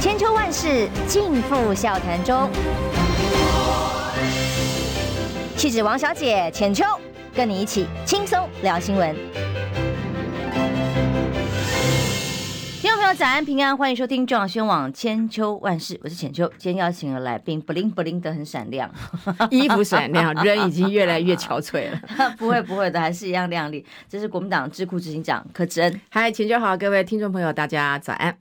千秋万世尽付笑谈中。气质王小姐浅秋，跟你一起轻松聊新闻。听众朋友，早安平安，欢迎收听中广宣网千秋万世，我是浅秋。今天邀请的来宾不灵不灵的很闪亮，衣服闪亮，人已经越来越憔悴了。不会不会的，还是一样靓丽。这是国民党智库执行长柯志恩。嗨，浅秋好，各位听众朋友，大家早安。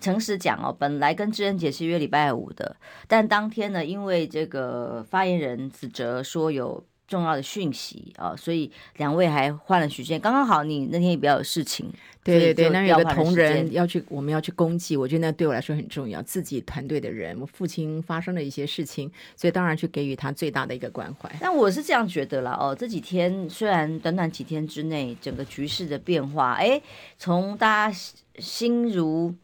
诚实讲哦，本来跟志恩姐是约礼拜五的，但当天呢，因为这个发言人子哲说有重要的讯息啊，所以两位还换了时间。刚刚好，你那天也比较有事情，对对对，那有个同仁要去，我们要去攻击，我觉得那对我来说很重要。自己团队的人，我父亲发生了一些事情，所以当然去给予他最大的一个关怀。但我是这样觉得啦，哦，这几天虽然短短几天之内，整个局势的变化，哎，从大家。心如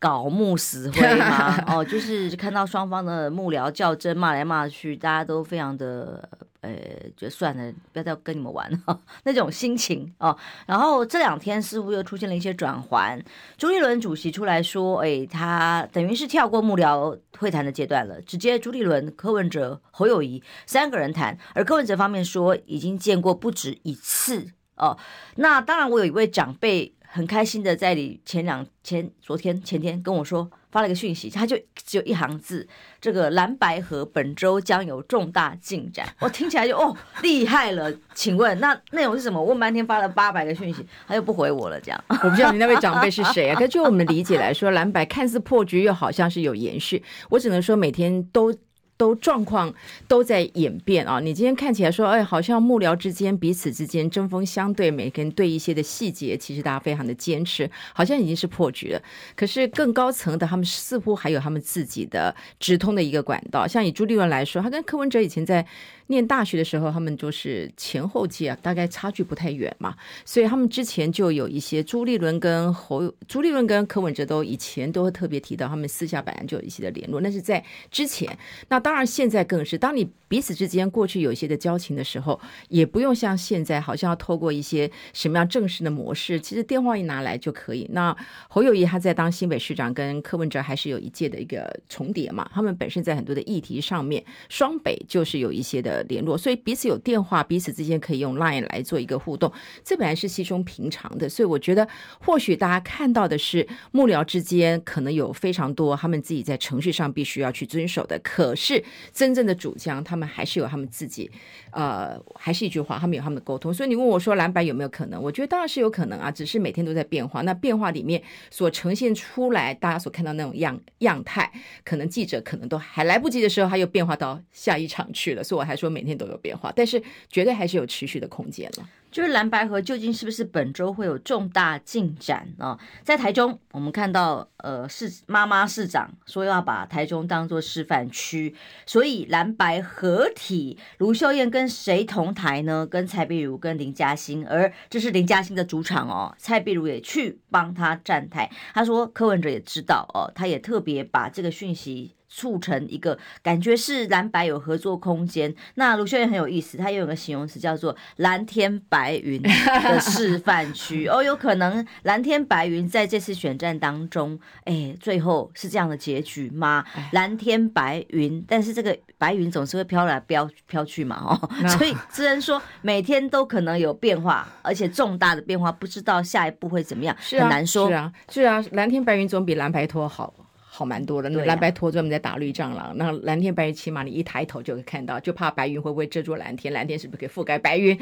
槁木死灰嘛，哦，就是看到双方的幕僚较真，骂来骂去，大家都非常的，呃，就算了，不要再跟你们玩了 那种心情哦。然后这两天似乎又出现了一些转圜，朱立伦主席出来说，哎，他等于是跳过幕僚会谈的阶段了，直接朱立伦、柯文哲、侯友宜三个人谈，而柯文哲方面说已经见过不止一次哦。那当然，我有一位长辈。很开心的在你前两前昨天前天跟我说发了一个讯息，他就只有一行字：这个蓝白河本周将有重大进展。我听起来就哦厉害了，请问那内容是什么？我问半天发了八百个讯息，他又不回我了，这样我不知道你那位长辈是谁啊？可就我们理解来说，蓝白看似破局，又好像是有延续。我只能说每天都。都状况都在演变啊！你今天看起来说，哎，好像幕僚之间彼此之间针锋相对，每个人对一些的细节，其实大家非常的坚持，好像已经是破局了。可是更高层的他们似乎还有他们自己的直通的一个管道。像以朱立伦来说，他跟柯文哲以前在念大学的时候，他们就是前后届啊，大概差距不太远嘛，所以他们之前就有一些朱立伦跟侯朱立伦跟柯文哲都以前都会特别提到，他们私下本来就有一些的联络，那是在之前。那当然，现在更是。当你彼此之间过去有一些的交情的时候，也不用像现在，好像要透过一些什么样正式的模式，其实电话一拿来就可以。那侯友谊他在当新北市长，跟柯文哲还是有一届的一个重叠嘛。他们本身在很多的议题上面，双北就是有一些的联络，所以彼此有电话，彼此之间可以用 Line 来做一个互动，这本来是稀松平常的。所以我觉得，或许大家看到的是幕僚之间可能有非常多他们自己在程序上必须要去遵守的，可是。真正的主将，他们还是有他们自己，呃，还是一句话，他们有他们的沟通。所以你问我说蓝白有没有可能？我觉得当然是有可能啊，只是每天都在变化。那变化里面所呈现出来，大家所看到那种样样态，可能记者可能都还来不及的时候，他又变化到下一场去了。所以我还说说每天都有变化，但是绝对还是有持续的空间了。就是蓝白合究竟是不是本周会有重大进展啊？在台中，我们看到呃市妈妈市长说要把台中当做示范区，所以蓝白合体，卢秀燕跟谁同台呢？跟蔡壁如跟林嘉欣，而这是林嘉欣的主场哦，蔡壁如也去帮他站台。他说柯文哲也知道哦，他也特别把这个讯息。促成一个感觉是蓝白有合作空间。那卢秀燕很有意思，他又有个形容词叫做“蓝天白云”的示范区 哦，有可能蓝天白云在这次选战当中，哎，最后是这样的结局吗？蓝天白云，但是这个白云总是会飘来飘飘去嘛，哦，所以只能说每天都可能有变化，而且重大的变化，不知道下一步会怎么样，是啊，很难说。是啊，是啊，蓝天白云总比蓝白拖好。好蛮多的，那蓝白拖专门在打绿蟑螂，那蓝天白云起码你一抬头就可以看到，就怕白云会不会遮住蓝天，蓝天是不是可以覆盖白云，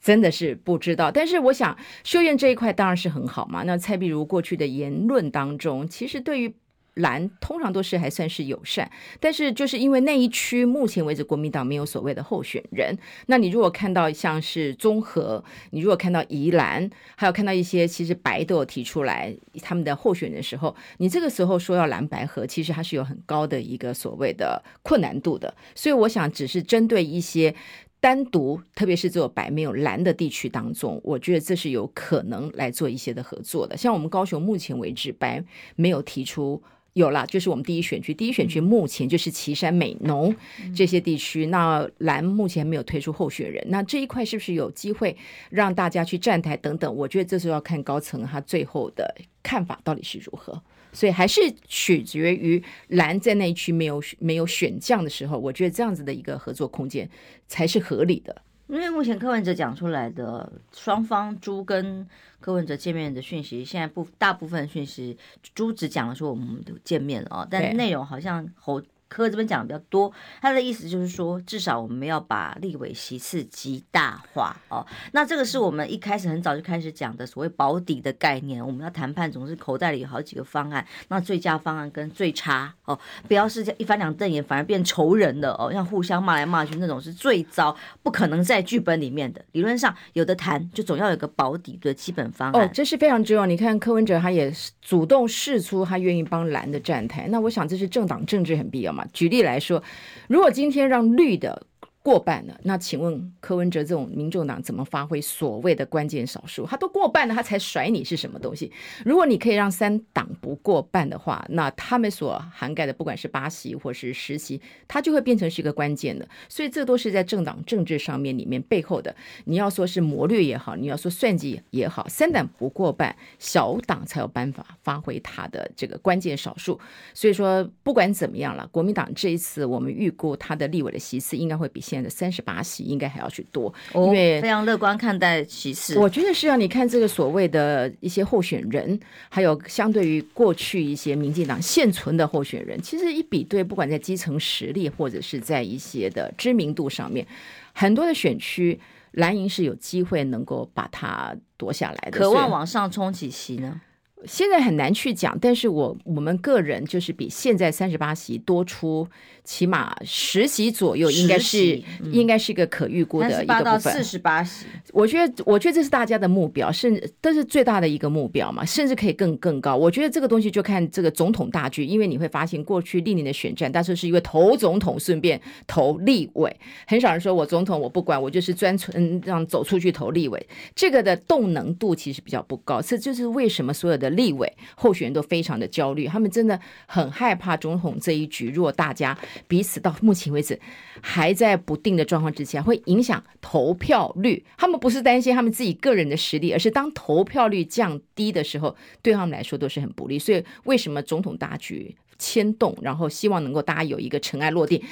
真的是不知道。但是我想秀燕这一块当然是很好嘛。那蔡碧如过去的言论当中，其实对于。蓝通常都是还算是友善，但是就是因为那一区目前为止国民党没有所谓的候选人。那你如果看到像是中和，你如果看到宜兰，还有看到一些其实白都有提出来他们的候选人的时候，你这个时候说要蓝白合，其实它是有很高的一个所谓的困难度的。所以我想，只是针对一些单独，特别是只有白没有蓝的地区当中，我觉得这是有可能来做一些的合作的。像我们高雄目前为止，白没有提出。有了，就是我们第一选区，第一选区目前就是岐山美浓这些地区。那蓝目前没有推出候选人，那这一块是不是有机会让大家去站台等等？我觉得这是要看高层他最后的看法到底是如何。所以还是取决于蓝在那一区没有没有选将的时候，我觉得这样子的一个合作空间才是合理的。因为目前柯文哲讲出来的双方朱跟柯文哲见面的讯息，现在不大部分讯息朱只讲了说我们都见面了啊，但内容好像侯。柯这边讲的比较多，他的意思就是说，至少我们要把立委席次极大化哦。那这个是我们一开始很早就开始讲的所谓保底的概念。我们要谈判，总是口袋里有好几个方案，那最佳方案跟最差哦，不要是一翻两瞪眼，反而变仇人的哦，像互相骂来骂去那种是最糟，不可能在剧本里面的。理论上有的谈，就总要有个保底的基本方案。哦，这是非常重要。你看柯文哲他也主动释出他愿意帮蓝的站台，那我想这是政党政治很必要嘛。举例来说，如果今天让绿的。过半了，那请问柯文哲这种民众党怎么发挥所谓的关键少数？他都过半了，他才甩你是什么东西？如果你可以让三党不过半的话，那他们所涵盖的不管是八席或是十席，它就会变成是一个关键的。所以这都是在政党政治上面里面背后的。你要说是谋略也好，你要说算计也好，三党不过半，小党才有办法发挥他的这个关键少数。所以说不管怎么样了，国民党这一次我们预估他的立委的席次应该会比现的三十八席应该还要去多，因为非常乐观看待席次。我觉得是要你看这个所谓的一些候选人，还有相对于过去一些民进党现存的候选人，其实一比对，不管在基层实力或者是在一些的知名度上面，很多的选区蓝营是有机会能够把它夺下来的，渴望往上冲几席呢？现在很难去讲，但是我我们个人就是比现在三十八席多出起码十席左右，应该是、嗯、应该是一个可预估的一个部分。到四十八席，我觉得我觉得这是大家的目标，甚至都是最大的一个目标嘛，甚至可以更更高。我觉得这个东西就看这个总统大局，因为你会发现过去历年的选战，但是是因为投总统顺便投立委，很少人说我总统我不管，我就是专程让走出去投立委，这个的动能度其实比较不高。这就是为什么所有的。立委候选人都非常的焦虑，他们真的很害怕总统这一局。如果大家彼此到目前为止还在不定的状况之下，会影响投票率。他们不是担心他们自己个人的实力，而是当投票率降低的时候，对他们来说都是很不利。所以，为什么总统大局牵动，然后希望能够大家有一个尘埃落定？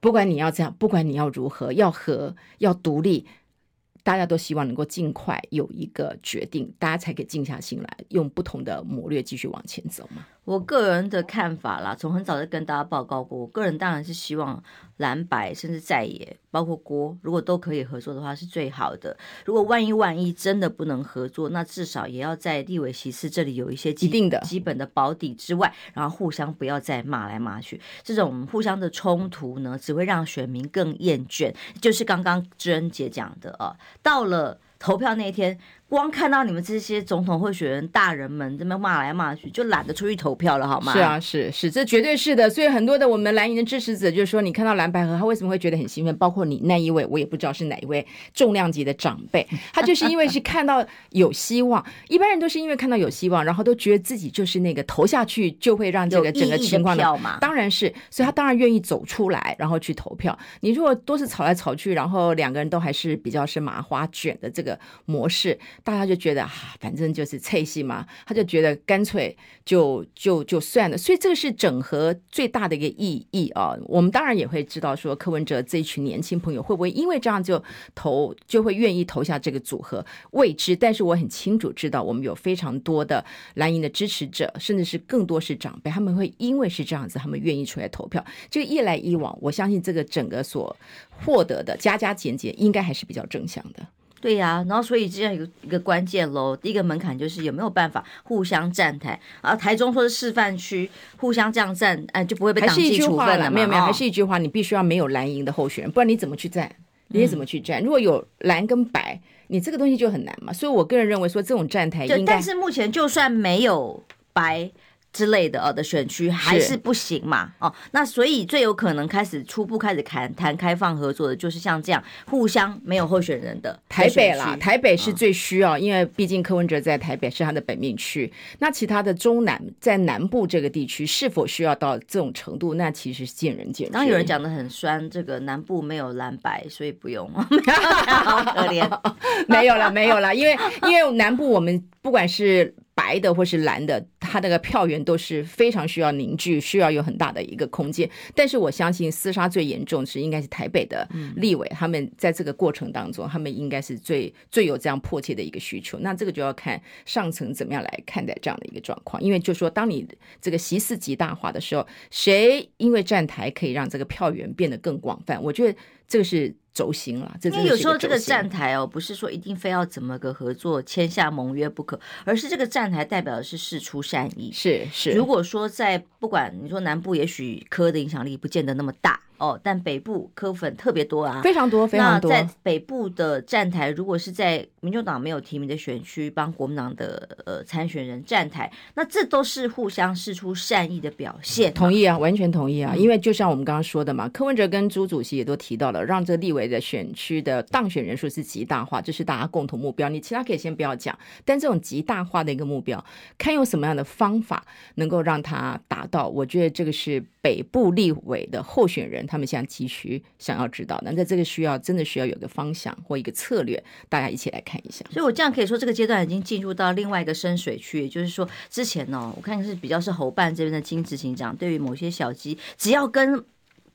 不管你要这样，不管你要如何，要和要独立。大家都希望能够尽快有一个决定，大家才可以静下心来，用不同的谋略继续往前走嘛。我个人的看法啦，从很早就跟大家报告过，我个人当然是希望蓝白甚至在野，包括郭，如果都可以合作的话是最好的。如果万一万一真的不能合作，那至少也要在立委席次这里有一些既定的基本的保底之外，然后互相不要再骂来骂去，这种互相的冲突呢，只会让选民更厌倦。就是刚刚知恩姐讲的啊，到了投票那天。光看到你们这些总统候选人大人们这么骂来骂去，就懒得出去投票了，好吗？是啊，是是，这绝对是的。所以很多的我们蓝营的支持者就是说，你看到蓝白河，他为什么会觉得很兴奋？包括你那一位，我也不知道是哪一位重量级的长辈，他就是因为是看到有希望。一般人都是因为看到有希望，然后都觉得自己就是那个投下去就会让这个整个情况的。当然是，所以他当然愿意走出来，然后去投票。你如果都是吵来吵去，然后两个人都还是比较是麻花卷的这个模式，大家就觉得。反正就是菜戏嘛，他就觉得干脆就就就算了，所以这个是整合最大的一个意义啊。我们当然也会知道说，柯文哲这一群年轻朋友会不会因为这样就投就会愿意投下这个组合，未知。但是我很清楚知道，我们有非常多的蓝营的支持者，甚至是更多是长辈，他们会因为是这样子，他们愿意出来投票。这个一来一往，我相信这个整个所获得的加加减减，应该还是比较正向的。对呀、啊，然后所以这样一个一个关键喽，第一个门槛就是有没有办法互相站台啊？台中说是示范区，互相这样站，哎，就不会被党纪处分了嘛？没有没有，还是一句话，你必须要没有蓝营的候选人，不然你怎么去站？你也怎么去站？嗯、如果有蓝跟白，你这个东西就很难嘛。所以我个人认为说，这种站台应该，但是目前就算没有白。之类的呃的选区还是不行嘛哦，那所以最有可能开始初步开始谈谈开放合作的，就是像这样互相没有候选人的台北啦，台北是最需要，因为毕竟柯文哲在台北是他的本命区。那其他的中南在南部这个地区是否需要到这种程度？那其实是见仁见智。当有人讲的很酸，这个南部没有蓝白，所以不用，好可怜，没有了，没有了，因为因为南部我们不管是。白的或是蓝的，他那个票源都是非常需要凝聚，需要有很大的一个空间。但是我相信厮杀最严重是应该是台北的立委，他们在这个过程当中，他们应该是最最有这样迫切的一个需求。那这个就要看上层怎么样来看待这样的一个状况，因为就说当你这个席次极大化的时候，谁因为站台可以让这个票源变得更广泛？我觉得这个是。轴心了，这因为有时候这个站台哦，不是说一定非要怎么个合作签下盟约不可，而是这个站台代表的是事出善意。是是，如果说在不管你说南部，也许科的影响力不见得那么大。哦，但北部科粉特别多啊，非常多，非常多。那在北部的站台，如果是在民主党没有提名的选区帮国民党的呃参选人站台，那这都是互相示出善意的表现。同意啊，完全同意啊，因为就像我们刚刚说的嘛，柯文哲跟朱主席也都提到了，让这立委的选区的当选人数是极大化，这是大家共同目标。你其他可以先不要讲，但这种极大化的一个目标，看用什么样的方法能够让它达到。我觉得这个是北部立委的候选人。他们现在急需想要知道，那在这个需要真的需要有个方向或一个策略，大家一起来看一下。所以我这样可以说，这个阶段已经进入到另外一个深水区，也就是说，之前呢、我看是比较是侯办这边的金执行长，对于某些小鸡，只要跟。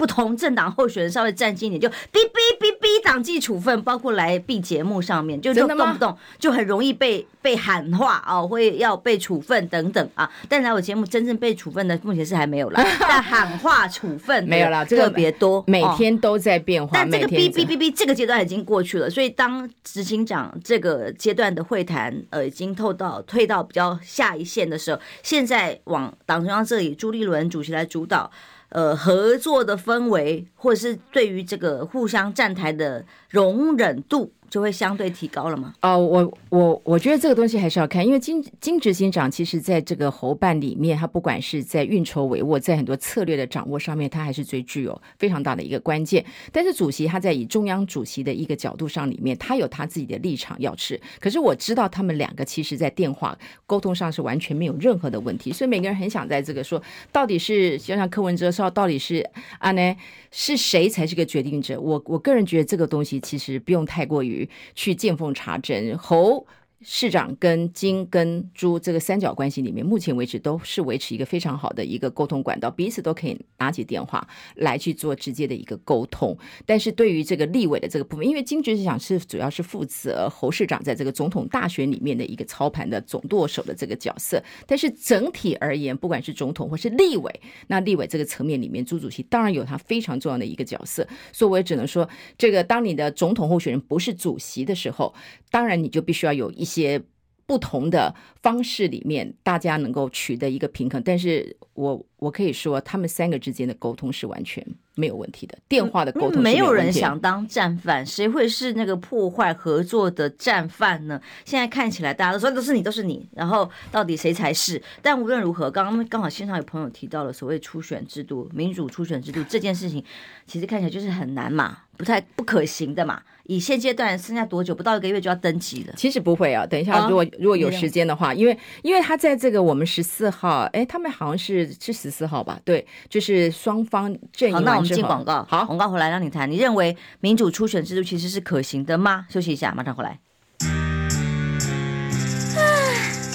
不同政党候选人稍微站近一点，就哔哔哔哔党纪处分，包括来 B 节目上面，就就动不动就很容易被被喊话啊，会要被处分等等啊。但来我节目真正被处分的，目前是还没有啦。但喊话处分没有啦，特别多，每天都在变化。但这个哔哔哔哔这个阶段已经过去了，所以当执行长这个阶段的会谈呃已经透到退到比较下一线的时候，现在往党中央这里，朱立伦主席来主导。呃，合作的氛围，或者是对于这个互相站台的容忍度。就会相对提高了吗？哦，我我我觉得这个东西还是要看，因为金金执行长其实在这个侯办里面，他不管是在运筹帷幄，在很多策略的掌握上面，他还是最具有非常大的一个关键。但是主席他在以中央主席的一个角度上里面，他有他自己的立场要持。可是我知道他们两个其实在电话沟通上是完全没有任何的问题，所以每个人很想在这个说，到底是就像柯文哲说，到底是啊呢，是谁才是个决定者？我我个人觉得这个东西其实不用太过于。去见缝插针，侯。市长跟金跟朱这个三角关系里面，目前为止都是维持一个非常好的一个沟通管道，彼此都可以拿起电话来去做直接的一个沟通。但是对于这个立委的这个部分，因为金执行长是主要是负责侯市长在这个总统大选里面的一个操盘的总舵手的这个角色。但是整体而言，不管是总统或是立委，那立委这个层面里面，朱主席当然有他非常重要的一个角色。所以我也只能说，这个当你的总统候选人不是主席的时候，当然你就必须要有一些些。不同的方式里面，大家能够取得一个平衡，但是我我可以说，他们三个之间的沟通是完全没有问题的，电话的沟通没，没有人想当战犯，谁会是那个破坏合作的战犯呢？现在看起来大家都说都是你，都是你，然后到底谁才是？但无论如何，刚刚刚好现场有朋友提到了所谓初选制度、民主初选制度这件事情，其实看起来就是很难嘛，不太不可行的嘛。以现阶段剩下多久？不到一个月就要登记了。其实不会啊，等一下，如果、哦、如果有时间的话，因为因为他在这个我们十四号，哎，他们好像是是十四号吧？对，就是双方阵营。好，那我们进广告。好，广告回来让你谈。你认为民主初选制度其实是可行的吗？休息一下，马上回来。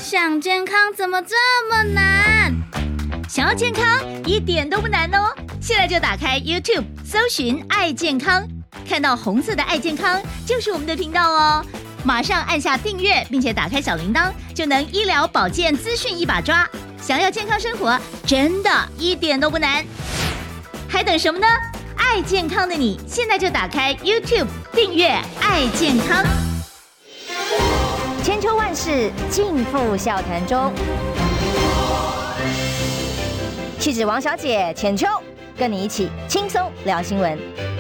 想健康怎么这么难？想要健康一点都不难哦！现在就打开 YouTube，搜寻“爱健康”。看到红色的“爱健康”就是我们的频道哦，马上按下订阅，并且打开小铃铛，就能医疗保健资讯一把抓。想要健康生活，真的一点都不难，还等什么呢？爱健康的你，现在就打开 YouTube 订阅“爱健康”。千秋万世尽付笑谈中，气质王小姐浅秋，跟你一起轻松聊新闻。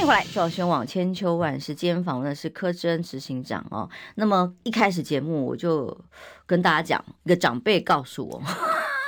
迎回来，赵宣网千秋万世。今天访问的是柯志恩执行长哦。那么一开始节目我就跟大家讲，一个长辈告诉我，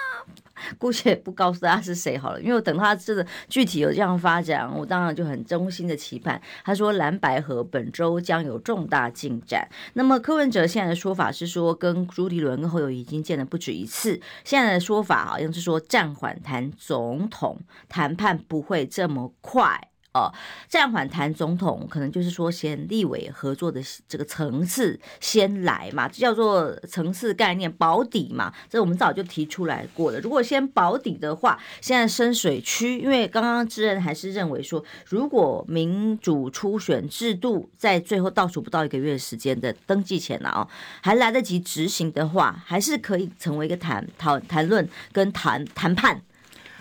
姑且不告诉大家是谁好了，因为我等他真的具体有这样发展，我当然就很衷心的期盼。他说蓝白河本周将有重大进展。那么柯文哲现在的说法是说，跟朱立伦跟侯友已经见了不止一次。现在的说法好像是说暂缓谈总统谈判不会这么快。哦，暂缓谈总统，可能就是说先立委合作的这个层次先来嘛，这叫做层次概念保底嘛。这我们早就提出来过了。如果先保底的话，现在深水区，因为刚刚智恩还是认为说，如果民主初选制度在最后倒数不到一个月时间的登记前呢，哦，还来得及执行的话，还是可以成为一个谈讨谈论跟谈谈判。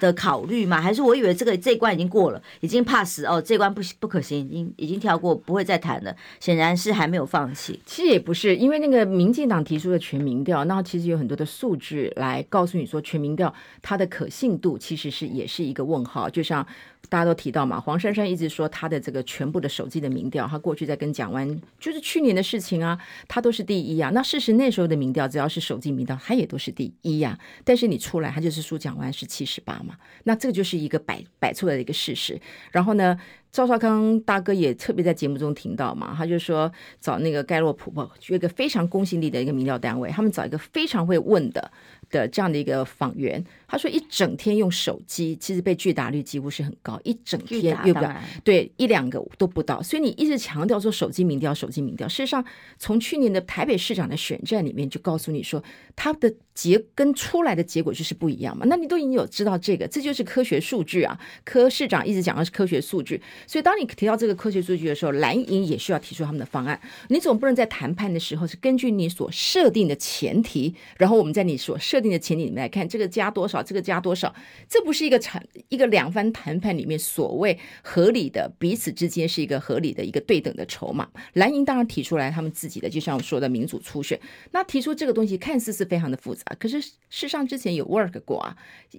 的考虑吗？还是我以为这个这一关已经过了，已经 pass 哦，这关不不可行，已经已经跳过，不会再谈了。显然是还没有放弃。其实也不是，因为那个民进党提出的全民调，那其实有很多的数据来告诉你说，全民调它的可信度其实是也是一个问号，就像。大家都提到嘛，黄珊珊一直说他的这个全部的手机的民调，他过去在跟蒋万，就是去年的事情啊，他都是第一啊。那事实那时候的民调，只要是手机民调，他也都是第一呀、但是你出来，他就是输蒋万是七十八嘛，那这个就是一个摆摆出来的一个事实。然后呢，赵少康大哥也特别在节目中听到嘛，他就说找那个盖洛普，就一个非常公信力的一个民调单位，他们找一个非常会问的。的这样的一个访员，他说一整天用手机，其实被拒答率几乎是很高，一整天又不对？一两个都不到，所以你一直强调说手机民调，手机民调，事实上从去年的台北市长的选战里面就告诉你说，他的结跟出来的结果就是不一样嘛，那你都已经有知道这个，这就是科学数据啊，科市长一直讲的是科学数据，所以当你提到这个科学数据的时候，蓝营也需要提出他们的方案，你总不能在谈判的时候是根据你所设定的前提，然后我们在你所设定的前提里面来看，这个加多少，这个加多少，这不是一个谈一个两番谈判里面所谓合理的彼此之间是一个合理的一个对等的筹码。蓝营当然提出来他们自己的，就像我说的民主初选，那提出这个东西看似是非常的复杂，可是事实上之前有 work 过啊，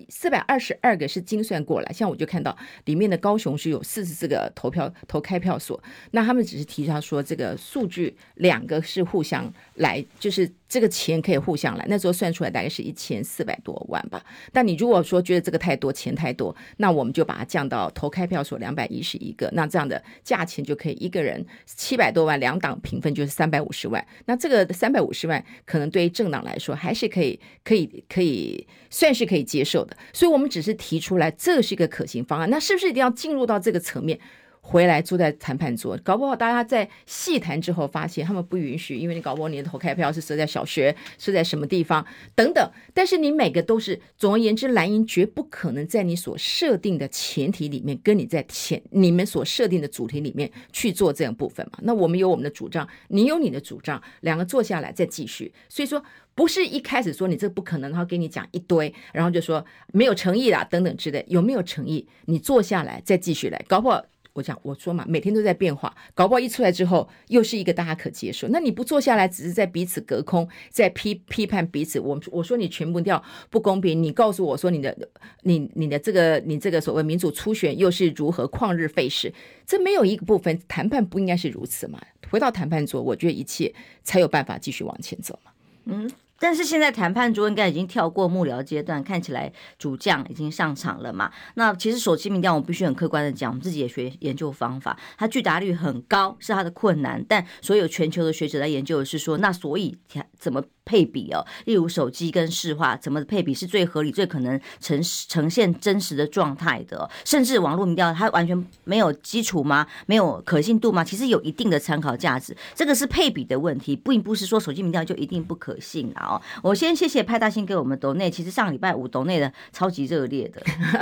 四百二十二个是精算过来，像我就看到里面的高雄是有四十四个投票投开票所，那他们只是提出说这个数据两个是互相来，就是。这个钱可以互相来，那时候算出来大概是一一千四百多万吧。但你如果说觉得这个太多，钱太多，那我们就把它降到投开票所两百一十一个，那这样的价钱就可以一个人七百多万，两党平分就是三百五十万。那这个三百五十万可能对于政党来说还是可以，可以，可以算是可以接受的。所以我们只是提出来，这是一个可行方案。那是不是一定要进入到这个层面？回来坐在谈判桌，搞不好大家在细谈之后发现他们不允许，因为你搞不好你的投开票是设在小学，设在什么地方等等。但是你每个都是，总而言之，蓝营绝不可能在你所设定的前提里面，跟你在前你们所设定的主题里面去做这样部分嘛。那我们有我们的主张，你有你的主张，两个坐下来再继续。所以说，不是一开始说你这不可能，然后给你讲一堆，然后就说没有诚意啦等等之类。有没有诚意？你坐下来再继续来，搞不好。我讲，我说嘛，每天都在变化，搞不好一出来之后又是一个大家可接受。那你不坐下来，只是在彼此隔空，在批批判彼此。我我说你全部掉不公平，你告诉我说你的你你的这个你这个所谓民主初选又是如何旷日费时？这没有一个部分谈判不应该是如此吗？回到谈判桌，我觉得一切才有办法继续往前走嘛。嗯。但是现在谈判桌应该已经跳过幕僚阶段，看起来主将已经上场了嘛？那其实手机民调，我必须很客观的讲，我们自己也学研究方法，它拒答率很高是它的困难，但所有全球的学者在研究的是说，那所以怎么？配比哦，例如手机跟市话怎么配比是最合理、最可能呈呈现真实的状态的，甚至网络民调它完全没有基础吗？没有可信度吗？其实有一定的参考价值，这个是配比的问题，并不是说手机民调就一定不可信啊！我先谢谢派大星给我们抖内，其实上礼拜五抖内的超级热烈的，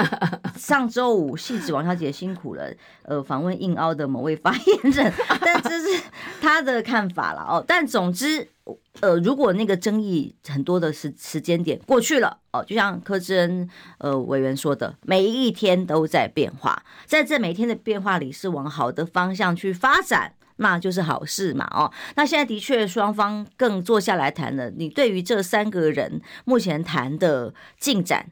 上周五戏子王小姐辛苦了，呃，访问硬凹的某位发言人，但这是他的看法了哦，但总之。呃，如果那个争议很多的时时间点过去了哦，就像柯志恩呃委员说的，每一天都在变化，在这每天的变化里是往好的方向去发展，那就是好事嘛哦。那现在的确双方更坐下来谈了，你对于这三个人目前谈的进展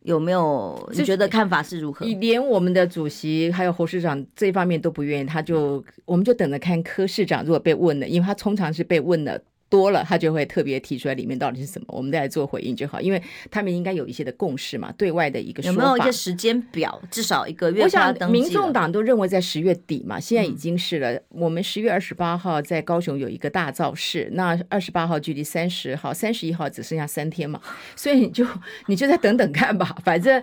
有没有？你觉得看法是如何？连我们的主席还有侯市长这一方面都不愿意，他就我们就等着看柯市长如果被问了，因为他通常是被问了。多了，他就会特别提出来里面到底是什么，我们再来做回应就好，因为他们应该有一些的共识嘛，对外的一个。有没有一个时间表？至少一个月。我想民众党都认为在十月底嘛，现在已经是了。嗯、我们十月二十八号在高雄有一个大造势，那二十八号距离三十号、三十一号只剩下三天嘛，所以你就你就再等等看吧，反正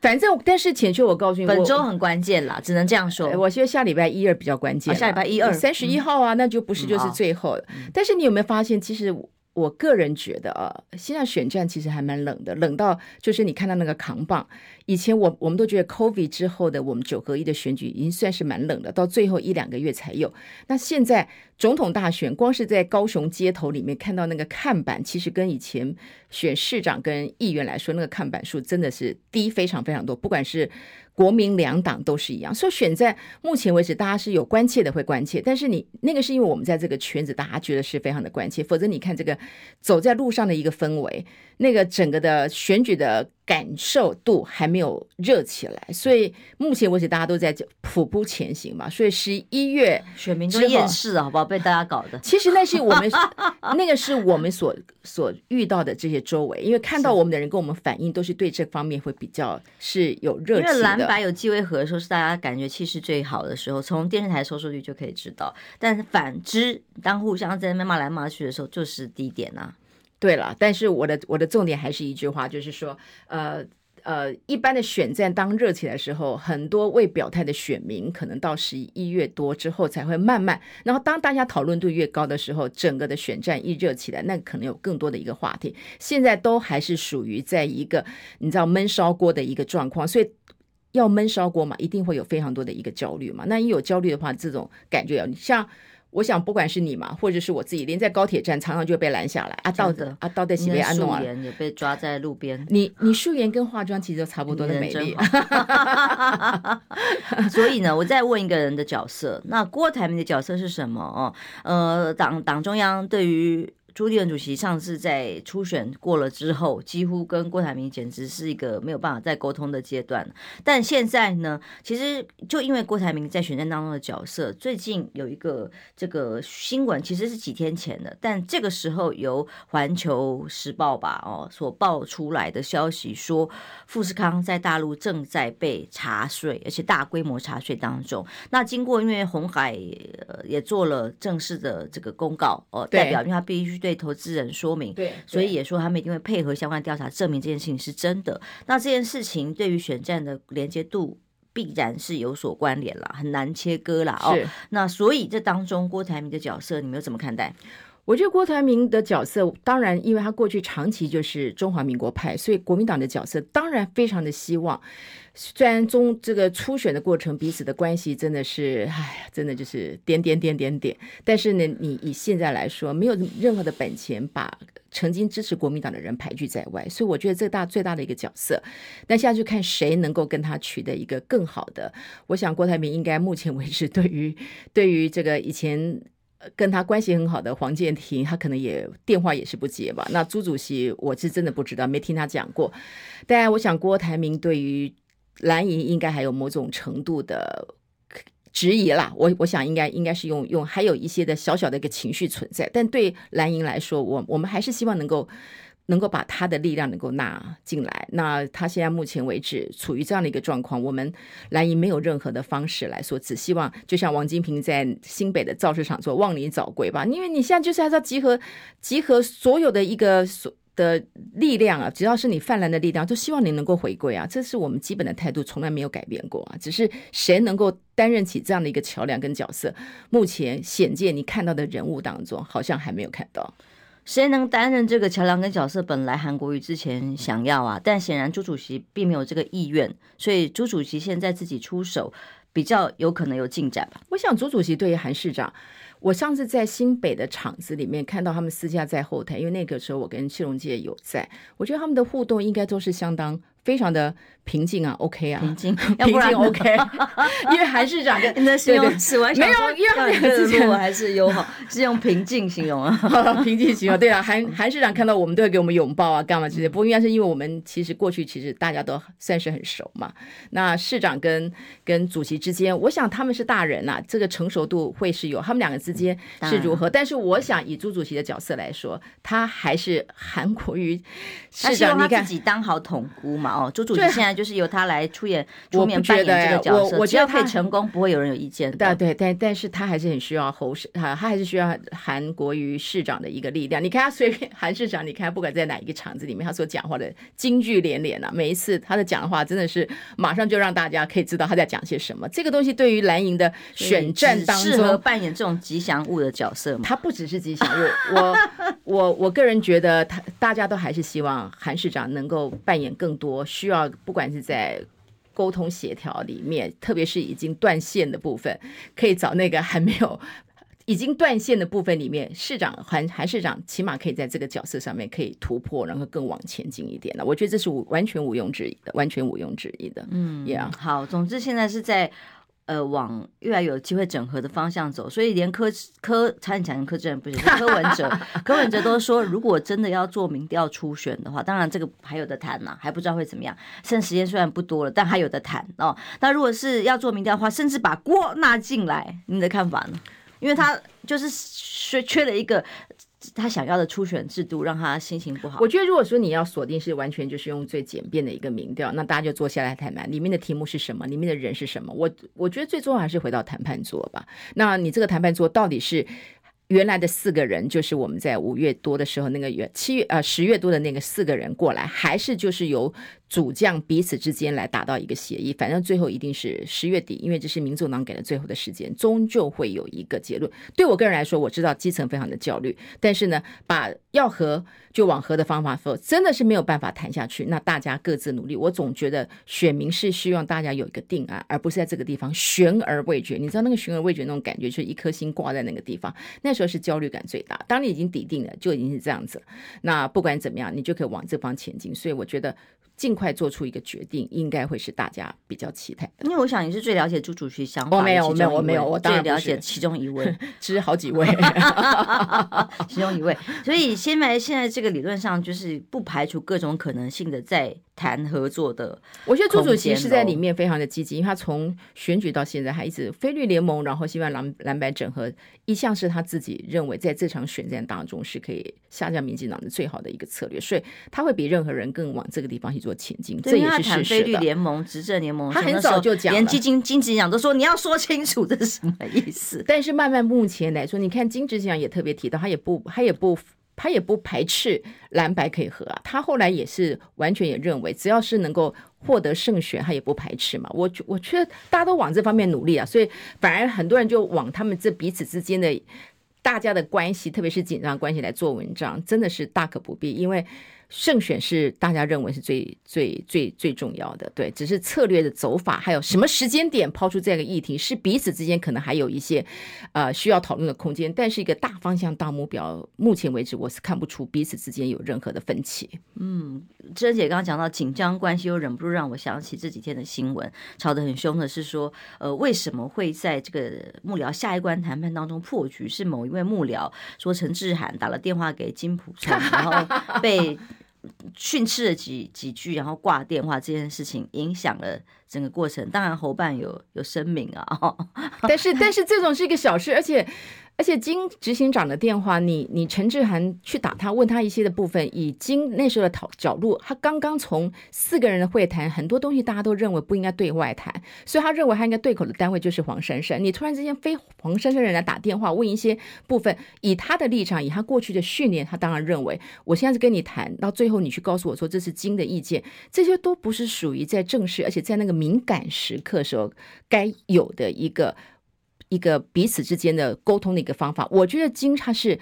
反正，但是浅秋，我告诉你，本周很关键啦，只能这样说。我觉得下礼拜一二比较关键、啊，下礼拜一二三十一号啊，嗯、那就不是就是最后了。嗯、但是你有没有发发现，其实？我个人觉得啊，现在选战其实还蛮冷的，冷到就是你看到那个扛棒。以前我我们都觉得 COVID 之后的我们九合一的选举已经算是蛮冷的，到最后一两个月才有。那现在总统大选，光是在高雄街头里面看到那个看板，其实跟以前选市长跟议员来说，那个看板数真的是低非常非常多，不管是。国民两党都是一样，所以选在目前为止，大家是有关切的，会关切。但是你那个是因为我们在这个圈子，大家觉得是非常的关切。否则你看这个走在路上的一个氛围，那个整个的选举的。感受度还没有热起来，所以目前为止大家都在普步前行嘛。所以十一月选民都厌世了，好不好？被大家搞的。其实那是我们 那个是我们所所遇到的这些周围，因为看到我们的人跟我们反映，都是对这方面会比较是有热情的。因为蓝白有机会合的时候，是大家感觉气势最好的时候，从电视台收视率就可以知道。但是反之，当互相在那骂来骂去的时候，就是低点啊。对了，但是我的我的重点还是一句话，就是说，呃呃，一般的选战当热起来的时候，很多未表态的选民，可能到十一月多之后才会慢慢，然后当大家讨论度越高的时候，整个的选战一热起来，那可能有更多的一个话题。现在都还是属于在一个你知道闷烧锅的一个状况，所以要闷烧锅嘛，一定会有非常多的一个焦虑嘛。那一有焦虑的话，这种感觉像。我想，不管是你嘛，或者是我自己，连在高铁站常常就被拦下来啊，到的啊，到的西被安诺也被抓在路边。你你素颜跟化妆其实都差不多的美丽。所以呢，我再问一个人的角色，那郭台铭的角色是什么？哦，呃，党党中央对于。朱立伦主席上次在初选过了之后，几乎跟郭台铭简直是一个没有办法再沟通的阶段。但现在呢，其实就因为郭台铭在选战当中的角色，最近有一个这个新闻，其实是几天前的，但这个时候由环球时报吧哦所爆出来的消息说，富士康在大陆正在被查税，而且大规模查税当中。那经过因为红海也做了正式的这个公告哦，代表因为他必须。对投资人说明，对，所以也说他们一定会配合相关调查，证明这件事情是真的。那这件事情对于选战的连接度必然是有所关联了，很难切割了哦。那所以这当中郭台铭的角色，你们又怎么看待？我觉得郭台铭的角色，当然因为他过去长期就是中华民国派，所以国民党的角色当然非常的希望。虽然中这个初选的过程，彼此的关系真的是，哎呀，真的就是点点点点点。但是呢，你以现在来说，没有任何的本钱把曾经支持国民党的人排拒在外，所以我觉得这大最大的一个角色。那现在就看谁能够跟他取得一个更好的。我想郭台铭应该目前为止，对于对于这个以前跟他关系很好的黄健庭，他可能也电话也是不接吧。那朱主席，我是真的不知道，没听他讲过。但我想郭台铭对于蓝营应该还有某种程度的质疑啦，我我想应该应该是用用还有一些的小小的一个情绪存在，但对蓝营来说，我我们还是希望能够能够把他的力量能够纳进来。那他现在目前为止处于这样的一个状况，我们蓝营没有任何的方式来说，只希望就像王金平在新北的造势场做，望林早归吧，因为你现在就是还是要集合集合所有的一个所。的力量啊，只要是你泛滥的力量，都希望你能够回归啊，这是我们基本的态度，从来没有改变过啊。只是谁能够担任起这样的一个桥梁跟角色，目前显见你看到的人物当中，好像还没有看到谁能担任这个桥梁跟角色。本来韩国瑜之前想要啊，但显然朱主席并没有这个意愿，所以朱主席现在自己出手，比较有可能有进展吧。我想朱主席对于韩市长。我上次在新北的场子里面看到他们私下在后台，因为那个时候我跟谢龙介有在，我觉得他们的互动应该都是相当非常的。平静啊，OK 啊，平静，平静 OK，因为韩市长跟那是用是 完全没有，要热络还是友好，是用平静形容啊，平静形容。对啊，韩韩市长看到我们都会给我们拥抱啊，干嘛之类。不过应该是因为我们其实过去其实大家都算是很熟嘛。那市长跟跟主席之间，我想他们是大人呐、啊，这个成熟度会是有，他们两个之间是如何？但是我想以朱主席的角色来说，他还是韩国瑜市长，他自己当好统姑嘛。哦，朱主席现在。就是由他来出演，出面扮演这个角色。我只要可以成功，不会有人有意见。对对，但但是他还是很需要侯市，他他还是需要韩国瑜市长的一个力量。你看他随便 韩市长，你看不管在哪一个场子里面，他所讲话的金句连连啊，每一次他的讲话真的是马上就让大家可以知道他在讲些什么。这个东西对于蓝营的选战当中，适合扮演这种吉祥物的角色吗？他不只是吉祥物，我 我我个人觉得他大家都还是希望韩市长能够扮演更多需要不管。是在沟通协调里面，特别是已经断线的部分，可以找那个还没有已经断线的部分里面，市长韩韩市长起码可以在这个角色上面可以突破，然后更往前进一点的。我觉得这是完全毋庸置疑的，完全毋庸置疑的。嗯，Yeah，好，总之现在是在。呃，往越来越有机会整合的方向走，所以连柯柯差点讲柯志恩不是柯文哲，柯文哲都说，如果真的要做民调初选的话，当然这个还有的谈呐，还不知道会怎么样。剩时间虽然不多了，但还有的谈哦。那如果是要做民调的话，甚至把郭纳进来，你的看法呢？因为他就是缺缺了一个。他想要的初选制度让他心情不好。我觉得，如果说你要锁定是完全就是用最简便的一个民调，那大家就坐下来谈谈里面的题目是什么，里面的人是什么。我我觉得最终还是回到谈判桌吧。那你这个谈判桌到底是原来的四个人，就是我们在五月多的时候那个月七月呃十月多的那个四个人过来，还是就是由主将彼此之间来达到一个协议？反正最后一定是十月底，因为这是民主党给的最后的时间，终究会有一个结论。对我个人来说，我知道基层非常的焦虑，但是呢，把要和就往和的方法说，真的是没有办法谈下去。那大家各自努力，我总觉得选民是希望大家有一个定案，而不是在这个地方悬而未决。你知道那个悬而未决那种感觉，就是一颗心挂在那个地方，那时候是焦虑感最大。当你已经抵定了，就已经是这样子。那不管怎么样，你就可以往这方前进。所以我觉得。尽快做出一个决定，应该会是大家比较期待的。因为我想你是最了解朱主席想法的。我没有，我没有，我没有，我当然最了解其中一位，只是好几位，其中一位。所以现在现在这个理论上就是不排除各种可能性的在。谈合作的，我觉得朱主席是在里面非常的积极，因为他从选举到现在还一直非绿联盟，然后希望蓝蓝白整合，一向是他自己认为在这场选战当中是可以下降民进党的最好的一个策略，所以他会比任何人更往这个地方去做前进。这也是事实的。非绿联盟、执政联盟，他很早就讲，连基金金直讲都说你要说清楚这是什么意思。但是慢慢目前来说，你看金直讲也特别提到，他也不，他也不。他也不排斥蓝白可以合啊，他后来也是完全也认为，只要是能够获得胜选，他也不排斥嘛。我我觉得大家都往这方面努力啊，所以反而很多人就往他们这彼此之间的大家的关系，特别是紧张关系来做文章，真的是大可不必，因为。胜选是大家认为是最最最最重要的，对，只是策略的走法，还有什么时间点抛出这个议题，是彼此之间可能还有一些呃需要讨论的空间，但是一个大方向、大目标，目前为止我是看不出彼此之间有任何的分歧。嗯，珍姐刚刚讲到紧张关系，又忍不住让我想起这几天的新闻，吵得很凶的是说，呃，为什么会在这个幕僚下一关谈判当中破局？是某一位幕僚说陈智菡打了电话给金普聪，然后被。训斥了几几句，然后挂电话，这件事情影响了整个过程。当然侯办有有声明啊，但是但是这种是一个小事，而且。而且金执行长的电话，你你陈志涵去打他，问他一些的部分，以金那时候的讨角度，他刚刚从四个人的会谈，很多东西大家都认为不应该对外谈，所以他认为他应该对口的单位就是黄珊珊。你突然之间非黄珊珊人来打电话问一些部分，以他的立场，以他过去的训练，他当然认为我现在是跟你谈，到最后你去告诉我说这是金的意见，这些都不是属于在正式，而且在那个敏感时刻时候该有的一个。一个彼此之间的沟通的一个方法，我觉得金他是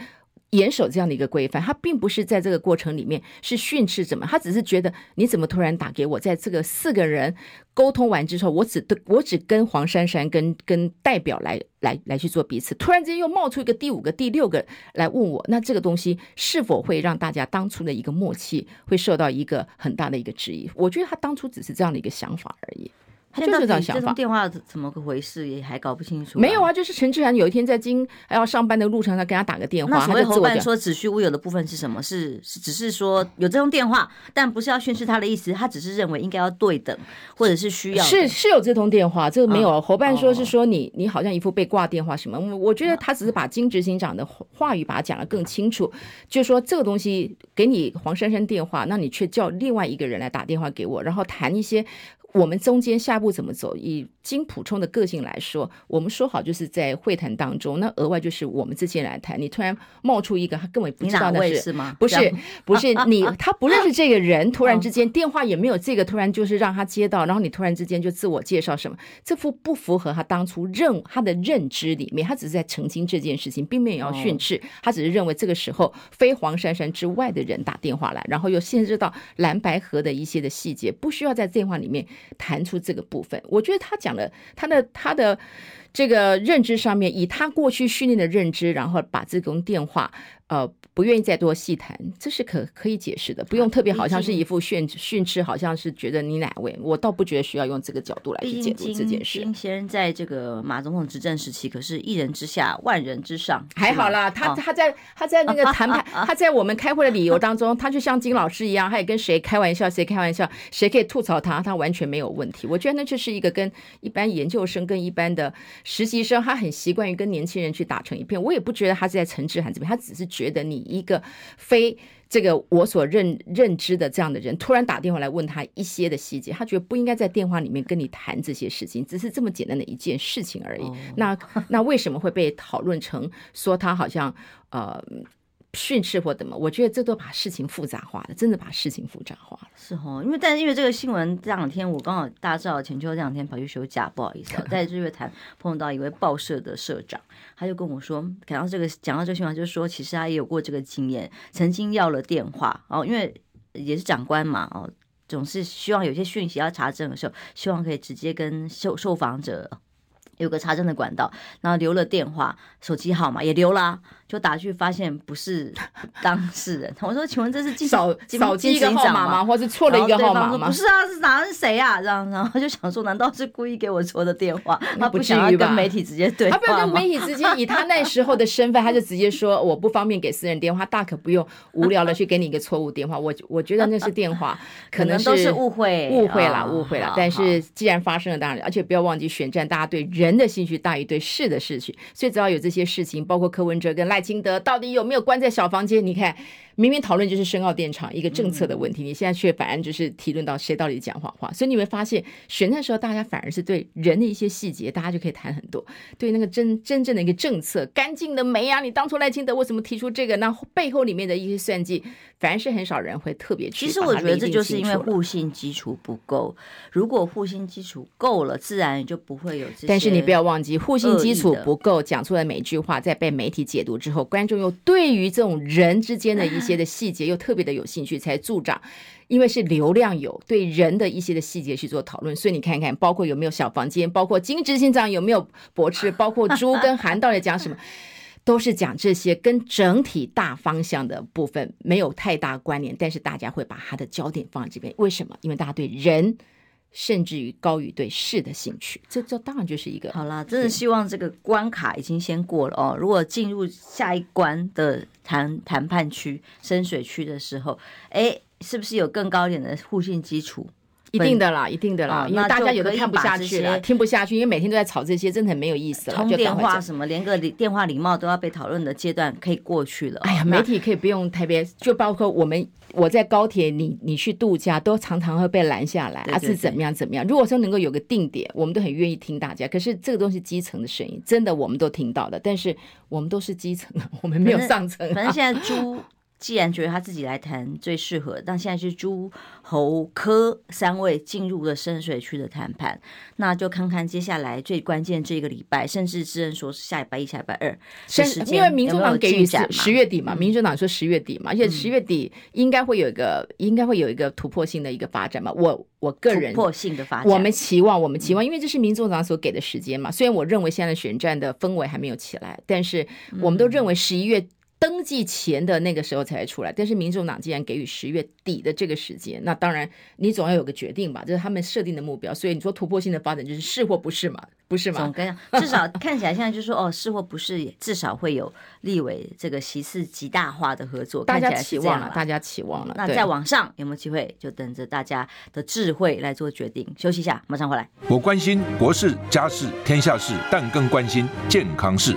严守这样的一个规范，他并不是在这个过程里面是训斥怎么，他只是觉得你怎么突然打给我，在这个四个人沟通完之后，我只我只跟黄珊珊跟跟代表来来来去做彼此，突然之间又冒出一个第五个、第六个来问我，那这个东西是否会让大家当初的一个默契会受到一个很大的一个质疑？我觉得他当初只是这样的一个想法而已。他就是这样想法。这通电话怎么个回事也还搞不清楚。没有啊，就是陈志涵有一天在京还要上班的路上，他跟他打个电话。那所谓侯办说子虚乌有的部分是什么？是是只是说有这通电话，但不是要宣示他的意思。他只是认为应该要对等，或者是需要。是是有这通电话，这个没有。侯办说是说你你好像一副被挂电话什么。我觉得他只是把金执行长的话语把它讲得更清楚，就是说这个东西给你黄珊珊电话，那你却叫另外一个人来打电话给我，然后谈一些。我们中间下一步怎么走？以金溥聪的个性来说，我们说好就是在会谈当中，那额外就是我们之间来谈。你突然冒出一个，他根本不知道那是，是吗？不是，不是你，他不认识这个人，突然之间电话也没有这个，突然就是让他接到，然后你突然之间就自我介绍什么，这符不符合他当初认他的认知里面？他只是在澄清这件事情，并没有要训斥，他只是认为这个时候非黄珊珊之外的人打电话来，然后又牵涉到蓝白河的一些的细节，不需要在电话里面。谈出这个部分，我觉得他讲他的他的这个认知上面，以他过去训练的认知，然后把这种电话。呃，不愿意再多细谈，这是可可以解释的，不用特别好像是一副训训斥，好像是觉得你哪位，我倒不觉得需要用这个角度来去解读这件事。金先生在这个马总统执政时期，可是一人之下，万人之上，还好啦。他他在他在那个谈判，他在我们开会的理由当中，他就像金老师一样，他也跟谁开玩笑，谁开玩笑，谁可以吐槽他，他完全没有问题。我觉得那就是一个跟一般研究生跟一般的实习生，他很习惯于跟年轻人去打成一片。我也不觉得他是在陈志涵这边，他只是觉。觉得你一个非这个我所认认知的这样的人，突然打电话来问他一些的细节，他觉得不应该在电话里面跟你谈这些事情，只是这么简单的一件事情而已。哦、那 那为什么会被讨论成说他好像呃？训斥或怎么？我觉得这都把事情复杂化了，真的把事情复杂化了。是哦，因为但是因为这个新闻这两天我刚好大家知道浅秋这两天跑去休假，不好意思、哦，在日月潭碰到一位报社的社长，他就跟我说，讲到这个讲到这个新闻，就是说其实他也有过这个经验，曾经要了电话哦，因为也是长官嘛哦，总是希望有些讯息要查证的时候，希望可以直接跟受受访者有个查证的管道，然后留了电话、手机号码也留了。就打去发现不是 当事人，我说，请问这是少少记一个号码吗？或是错了一个号码吗？不是啊，是哪是谁啊？这样，然后就想说，难道是故意给我错的电话？他不想要跟媒体直接对话，他不要跟媒体直接以他那时候的身份，他就直接说我不方便给私人电话，大可不用无聊的去给你一个错误电话。我我觉得那是电话，可能都是误会，误会了，误会了。但是既然发生了，当然，而且不要忘记选战，大家对人的兴趣大于对事的事情，所以只要有这些事情，包括柯文哲跟赖。清德到底有没有关在小房间？你看。明明讨论就是深澳电厂一个政策的问题，你现在却反而就是提论到谁到底讲谎话，所以你会发现选战的时候，大家反而是对人的一些细节，大家就可以谈很多。对那个真真正的一个政策，干净的没啊？你当初赖清德为什么提出这个？那背后里面的一些算计，反而是很少人会特别去。其实我觉得这就是因为互信基础不够。如果互信基础够了，自然就不会有。但是你不要忘记，互信基础不够，讲出来每一句话在被媒体解读之，观众又对于这种人之间的一些的细节又特别的有兴趣，才助长，因为是流量有对人的一些的细节去做讨论，所以你看看，包括有没有小房间，包括金执行长有没有驳斥，包括朱跟韩到底讲什么，都是讲这些跟整体大方向的部分没有太大关联，但是大家会把他的焦点放在这边，为什么？因为大家对人。甚至于高于对事的兴趣，这这当然就是一个好啦，真的希望这个关卡已经先过了哦。如果进入下一关的谈谈判区、深水区的时候，哎，是不是有更高一点的互信基础？一定的啦，一定的啦，因为大家有的看不下去了，听不下去，因为每天都在吵这些，真的很没有意思了。通电话什么，连个电话礼貌都要被讨论的阶段可以过去了。哎呀，媒体可以不用特别，就包括我们，我在高铁，你你去度假，都常常会被拦下来，还是怎么样怎么样？如果说能够有个定点，我们都很愿意听大家。可是这个东西基层的声音，真的我们都听到的，但是我们都是基层，我们没有上层。反正现在猪。既然觉得他自己来谈最适合，但现在是朱侯科三位进入了深水区的谈判，那就看看接下来最关键这个礼拜，甚至之前说是下礼拜一、下礼拜二，因为民众党给予十月底嘛，民众党说十月底嘛，而且十月底应该会有一个，嗯、应该会有一个突破性的一个发展嘛。我我个人突破性的发展，我们期望，我们期望，因为这是民众党所给的时间嘛。虽然我认为现在的选战的氛围还没有起来，但是我们都认为十一月。登记前的那个时候才会出来，但是民众党既然给予十月底的这个时间，那当然你总要有个决定吧，这是他们设定的目标。所以你说突破性的发展就是是或不是嘛？不是吗？至少看起来现在就是说哦，是或不是，至少会有立委这个席次极大化的合作，大家期望了，大家期望了。那再往上有没有机会？就等着大家的智慧来做决定。休息一下，马上回来。我关心国事、家事、天下事，但更关心健康事。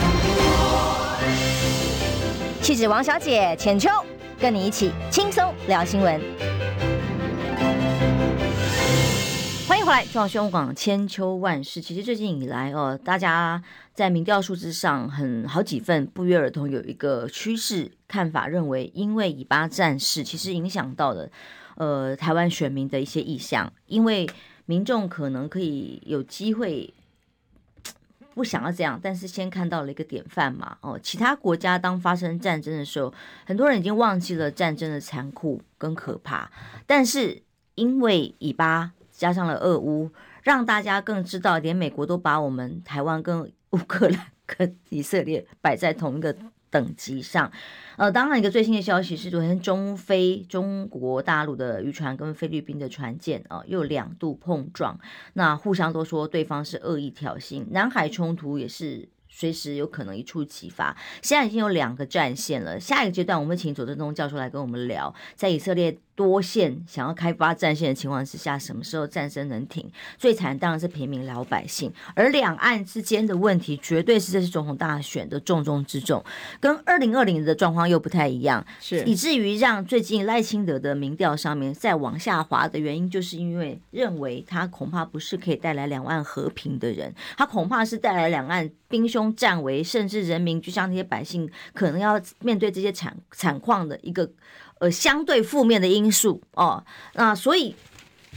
气质王小姐浅秋，跟你一起轻松聊新闻。欢迎回来，中央广千秋万世。其实最近以来哦，大家在民调数字上很好几份不约而同有一个趋势看法，认为因为以巴战事，其实影响到了呃台湾选民的一些意向，因为民众可能可以有机会。不想要这样，但是先看到了一个典范嘛。哦，其他国家当发生战争的时候，很多人已经忘记了战争的残酷跟可怕。但是因为以巴加上了俄乌，让大家更知道，连美国都把我们台湾跟乌克兰 跟以色列摆在同一个等级上。呃，当然，一个最新的消息是，昨天中非中国大陆的渔船跟菲律宾的船舰啊、又两度碰撞，那互相都说对方是恶意挑衅，南海冲突也是。随时有可能一触即发，现在已经有两个战线了。下一个阶段，我们请左正东教授来跟我们聊，在以色列多线想要开发战线的情况之下，什么时候战争能停？最惨当然是平民老百姓，而两岸之间的问题，绝对是这次总统大选的重中之重，跟二零二零的状况又不太一样，是以至于让最近赖清德的民调上面再往下滑的原因，就是因为认为他恐怕不是可以带来两岸和平的人，他恐怕是带来两岸兵凶战危，甚至人民就像那些百姓可能要面对这些惨惨况的一个呃相对负面的因素哦。那所以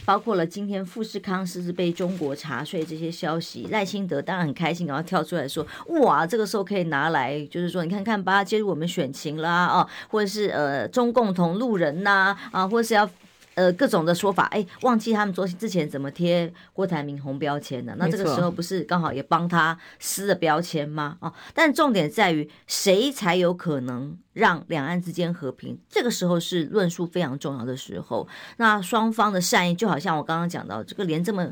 包括了今天富士康是不是被中国查税这些消息，赖清德当然很开心，然后跳出来说哇，这个时候可以拿来就是说你看看吧，介入我们选情啦哦，或者是呃中共同路人呐啊，或是要。呃，各种的说法，哎，忘记他们昨之前怎么贴郭台铭红标签的？那这个时候不是刚好也帮他撕了标签吗？啊，但重点在于谁才有可能让两岸之间和平？这个时候是论述非常重要的时候。那双方的善意，就好像我刚刚讲到，这个连这么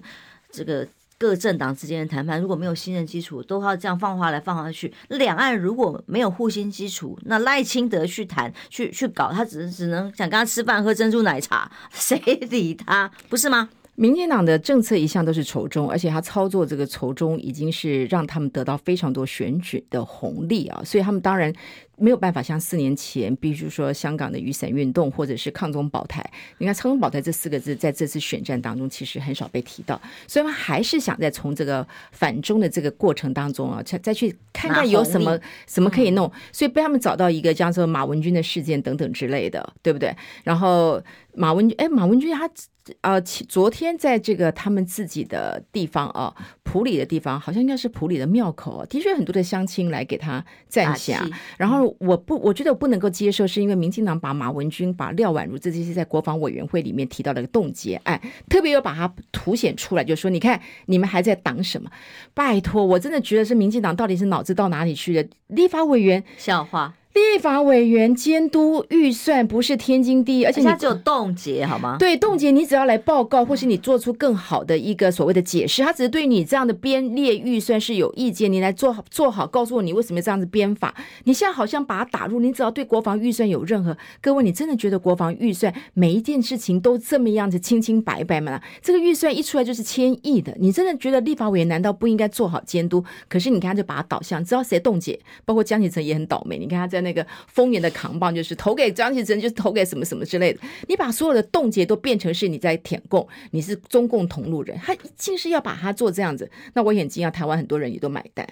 这个。各政党之间的谈判如果没有信任基础，都要这样放话来放话去。两岸如果没有互信基础，那赖清德去谈去去搞，他只只能想跟他吃饭喝珍珠奶茶，谁理他？不是吗？民进党的政策一向都是仇中，而且他操作这个仇中已经是让他们得到非常多选举的红利啊，所以他们当然。没有办法像四年前，比如说香港的雨伞运动，或者是抗中保台。你看“抗中保台”这四个字，在这次选战当中其实很少被提到，所以他们还是想在从这个反中的这个过程当中啊，再再去看看有什么什么可以弄。所以被他们找到一个叫做马文君的事件等等之类的，对不对？然后马文君，哎，马文君他呃，昨天在这个他们自己的地方啊，普里的地方，好像应该是普里的庙口啊，的确很多的乡亲来给他赞下，然后。我不，我觉得我不能够接受，是因为民进党把马文君、把廖婉如这些在国防委员会里面提到的冻结案，特别又把它凸显出来，就说你看你们还在挡什么？拜托，我真的觉得是民进党到底是脑子到哪里去了？立法委员笑话，立法委员监督预算不是天经地义，而且它只有冻结好吗？对，冻结你只要来报告，或是你做出更好的一个所谓的解释，他只是对你这样的编列预算是有意见，你来做好做好，告诉我你为什么这样子编法。你现在好像把它打入，你只要对国防预算有任何，各位，你真的觉得国防预算每一件事情都这么样子清清白白吗？这个预算一出来就是千亿的，你真的觉得立法委员难道不应该做好监督？可是你看，他就把它导向，知道谁冻结，包括江启臣也很倒霉，你看他在。那个丰言的扛棒就是投给张启臣，就是投给什么什么之类的。你把所有的冻结都变成是你在舔共，你是中共同路人，他竟是要把他做这样子。那我眼睛要，台湾很多人也都买单。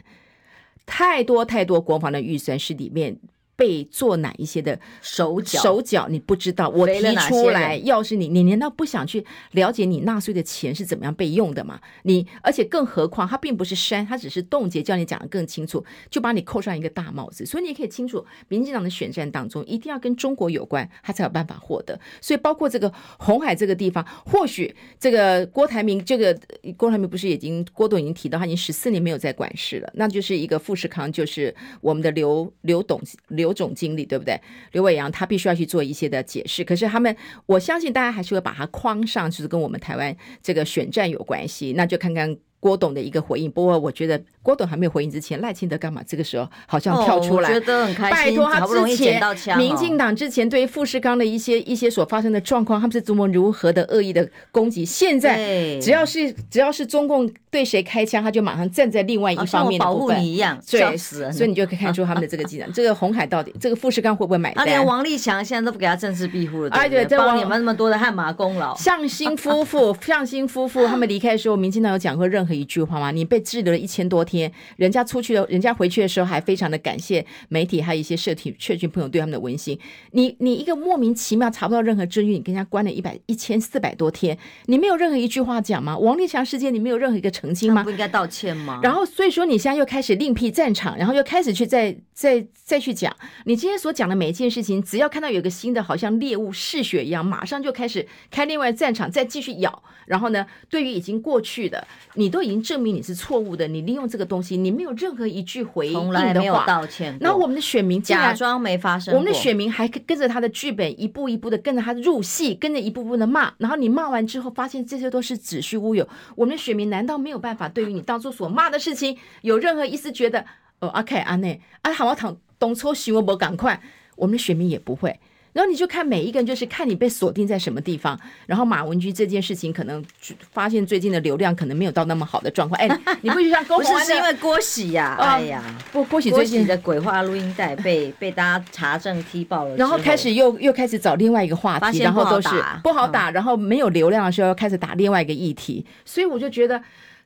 太多太多国防的预算是里面。被做哪一些的手脚手脚你不知道，我提出来，要是你，你难道不想去了解你纳税的钱是怎么样被用的吗？你而且更何况，它并不是删，它只是冻结，叫你讲的更清楚，就把你扣上一个大帽子。所以你可以清楚，民进党的选战当中一定要跟中国有关，他才有办法获得。所以包括这个红海这个地方，或许这个郭台铭，这个郭台铭不是已经郭董已经提到，他已经十四年没有在管事了，那就是一个富士康，就是我们的刘刘董刘。总经历对不对？刘伟阳他必须要去做一些的解释，可是他们我相信大家还是会把它框上，就是跟我们台湾这个选战有关系，那就看看。郭董的一个回应，不过我觉得郭董还没有回应之前，赖清德干嘛？这个时候好像跳出来，哦、我觉得很开心。拜托他之前，哦、民进党之前对于富士康的一些一些所发生的状况，他们是多么如何的恶意的攻击。现在只要是只要是中共对谁开枪，他就马上站在另外一方面的部分，保护你一样，对，死所以你就可以看出他们的这个技能。这个红海 到底这个富士康会不会买单？啊、连王立强现在都不给他政治庇护了，对不对？帮、啊、你们那么多的汗马功劳。向心夫妇，向心夫妇他们离开的时候，民进党有讲过任何一句话吗？你？被滞留了一千多天，人家出去了，人家回去的时候还非常的感谢媒体，还有一些社体社群朋友对他们的温馨。你你一个莫名其妙查不到任何证据，你跟人家关了一百一千四百多天，你没有任何一句话讲吗？王立强事件你没有任何一个澄清吗？不应该道歉吗？然后所以说你现在又开始另辟战场，然后又开始去再再再去讲你今天所讲的每一件事情，只要看到有个新的，好像猎物嗜血一样，马上就开始开另外战场，再继续咬。然后呢，对于已经过去的，你都已经证明你是。错误的，你利用这个东西，你没有任何一句回应的话，从来没有道歉。那我们的选民假装没发生，我们的选民还跟着他的剧本一步一步的跟着他入戏，跟着一步步的骂。然后你骂完之后，发现这些都是子虚乌有。我们的选民难道没有办法对于你当初所骂的事情有任何一丝觉得，哦，阿凯阿内啊，好我躺东抽西我不赶快，我们的选民也不会。然后你就看每一个人，就是看你被锁定在什么地方。然后马文君这件事情，可能发现最近的流量可能没有到那么好的状况。哎，你不就像郭不是是因为郭喜呀？哎呀，不郭喜最近的鬼话录音带被被大家查证踢爆了，然后开始又又开始找另外一个话题，然后都是不好打，然后没有流量的时候又开始打另外一个议题，所以我就觉得。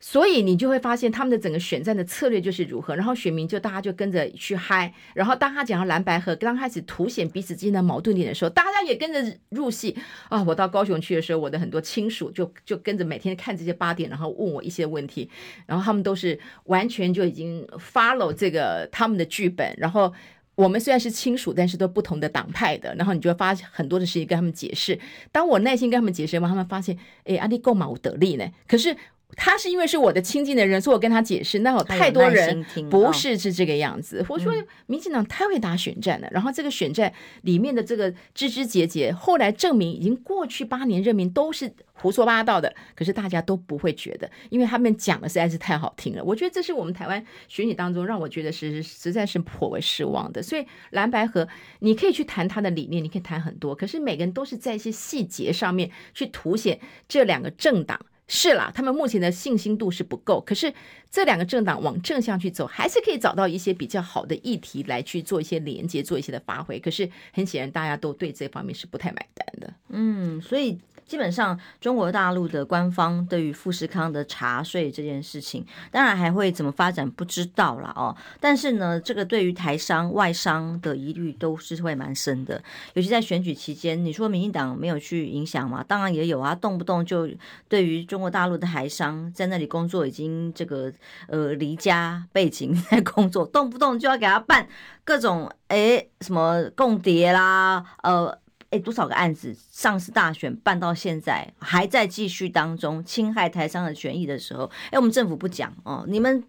所以你就会发现他们的整个选战的策略就是如何，然后选民就大家就跟着去嗨，然后当他讲到蓝白合刚开始凸显彼此之间的矛盾点的时候，大家也跟着入戏啊！我到高雄去的时候，我的很多亲属就 就跟着每天看这些八点，然后问我一些问题，然后他们都是完全就已经 follow 这个他们的剧本，然后我们虽然是亲属，但是都不同的党派的，然后你就会发很多的事情跟他们解释。当我耐心跟他们解释完，他们发现，哎，阿里够嘛，我得力呢，可是。他是因为是我的亲近的人，所以我跟他解释。那有太多人不是是这个样子。我说民进党太会打选战了，然后这个选战里面的这个枝枝节节，后来证明已经过去八年任命都是胡说八道的。可是大家都不会觉得，因为他们讲的实在是太好听了。我觉得这是我们台湾选举当中让我觉得是实在是颇为失望的。所以蓝白合你可以去谈他的理念，你可以谈很多，可是每个人都是在一些细节上面去凸显这两个政党。是啦，他们目前的信心度是不够。可是这两个政党往正向去走，还是可以找到一些比较好的议题来去做一些连接，做一些的发挥。可是很显然，大家都对这方面是不太买单的。嗯，所以。基本上，中国大陆的官方对于富士康的查税这件事情，当然还会怎么发展不知道了哦。但是呢，这个对于台商、外商的疑虑都是会蛮深的，尤其在选举期间。你说民进党没有去影响吗？当然也有啊，动不动就对于中国大陆的台商在那里工作，已经这个呃离家背景在工作，动不动就要给他办各种诶什么共谍啦，呃。哎，多少个案子？上次大选办到现在还在继续当中，侵害台商的权益的时候，哎，我们政府不讲哦，你们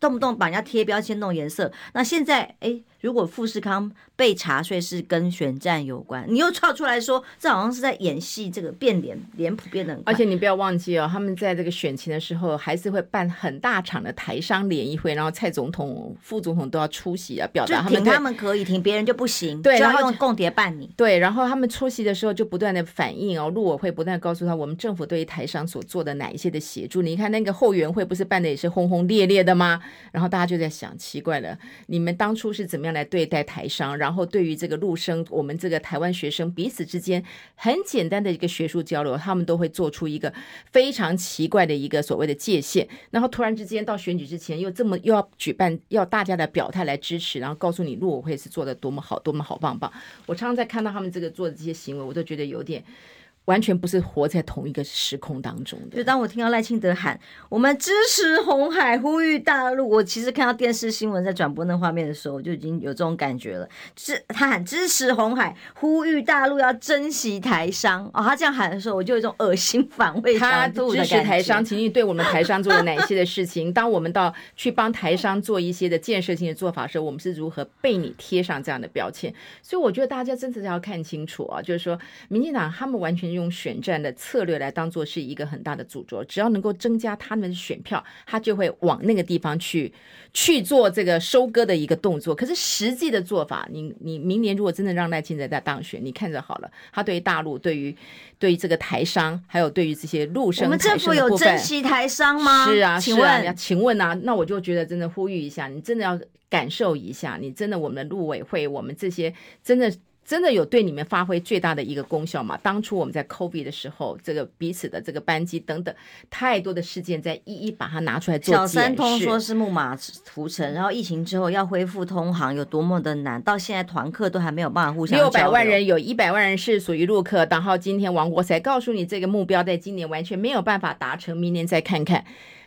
动不动把人家贴标签、弄颜色。那现在，哎，如果富士康被查税是跟选战有关，你又跳出来说这好像是在演戏，这个变脸脸谱变得很快。而且你不要忘记哦，他们在这个选情的时候还是会办很大场的台商联谊会，然后蔡总统、副总统都要出席啊，表达他们挺他们可以，停别人就不行，对，然后用共谍办你。对，然后他们出席的时候就不断的反映哦，陆委会不断告诉他，我们政府对于台商所做的哪一些的协助。你看那个后援会不是办的也是轰轰烈烈的吗？然后大家就在想，奇怪了，你们当初是怎么样来对待台商？然后对于这个陆生，我们这个台湾学生彼此之间很简单的一个学术交流，他们都会做出一个非常奇怪的一个所谓的界限。然后突然之间到选举之前又这么又要举办，要大家的表态来支持，然后告诉你陆委会是做的多么好，多么好棒棒。我常常在看到他们这个做的这些行为，我都觉得有点。完全不是活在同一个时空当中的。就当我听到赖清德喊“我们支持红海，呼吁大陆”，我其实看到电视新闻在转播那画面的时候，我就已经有这种感觉了。是他喊支持红海，呼吁大陆要珍惜台商 哦。他这样喊的时候，我就有一种恶心反胃。他支持台商，请你对我们台商做了哪些的事情？当我们到去帮台商做一些的建设性的做法的时候，我们是如何被你贴上这样的标签？所以我觉得大家真的要看清楚啊，就是说，民进党他们完全。用选战的策略来当做是一个很大的主轴，只要能够增加他们的选票，他就会往那个地方去去做这个收割的一个动作。可是实际的做法，你你明年如果真的让赖清德在当选，你看着好了，他对于大陆、对于对于这个台商，还有对于这些陆生，我们政府有珍惜台商吗？是啊，请问，啊、请问啊，那我就觉得真的呼吁一下，你真的要感受一下，你真的我们的陆委会，我们这些真的。真的有对你们发挥最大的一个功效吗？当初我们在 COVID 的时候，这个彼此的这个班机等等，太多的事件在一一把它拿出来做。小三通说是木马屠城，然后疫情之后要恢复通航有多么的难，到现在团客都还没有办法互相。六百万人有一百万人是属于陆客，然后今天王国才告诉你这个目标在今年完全没有办法达成，明年再看看。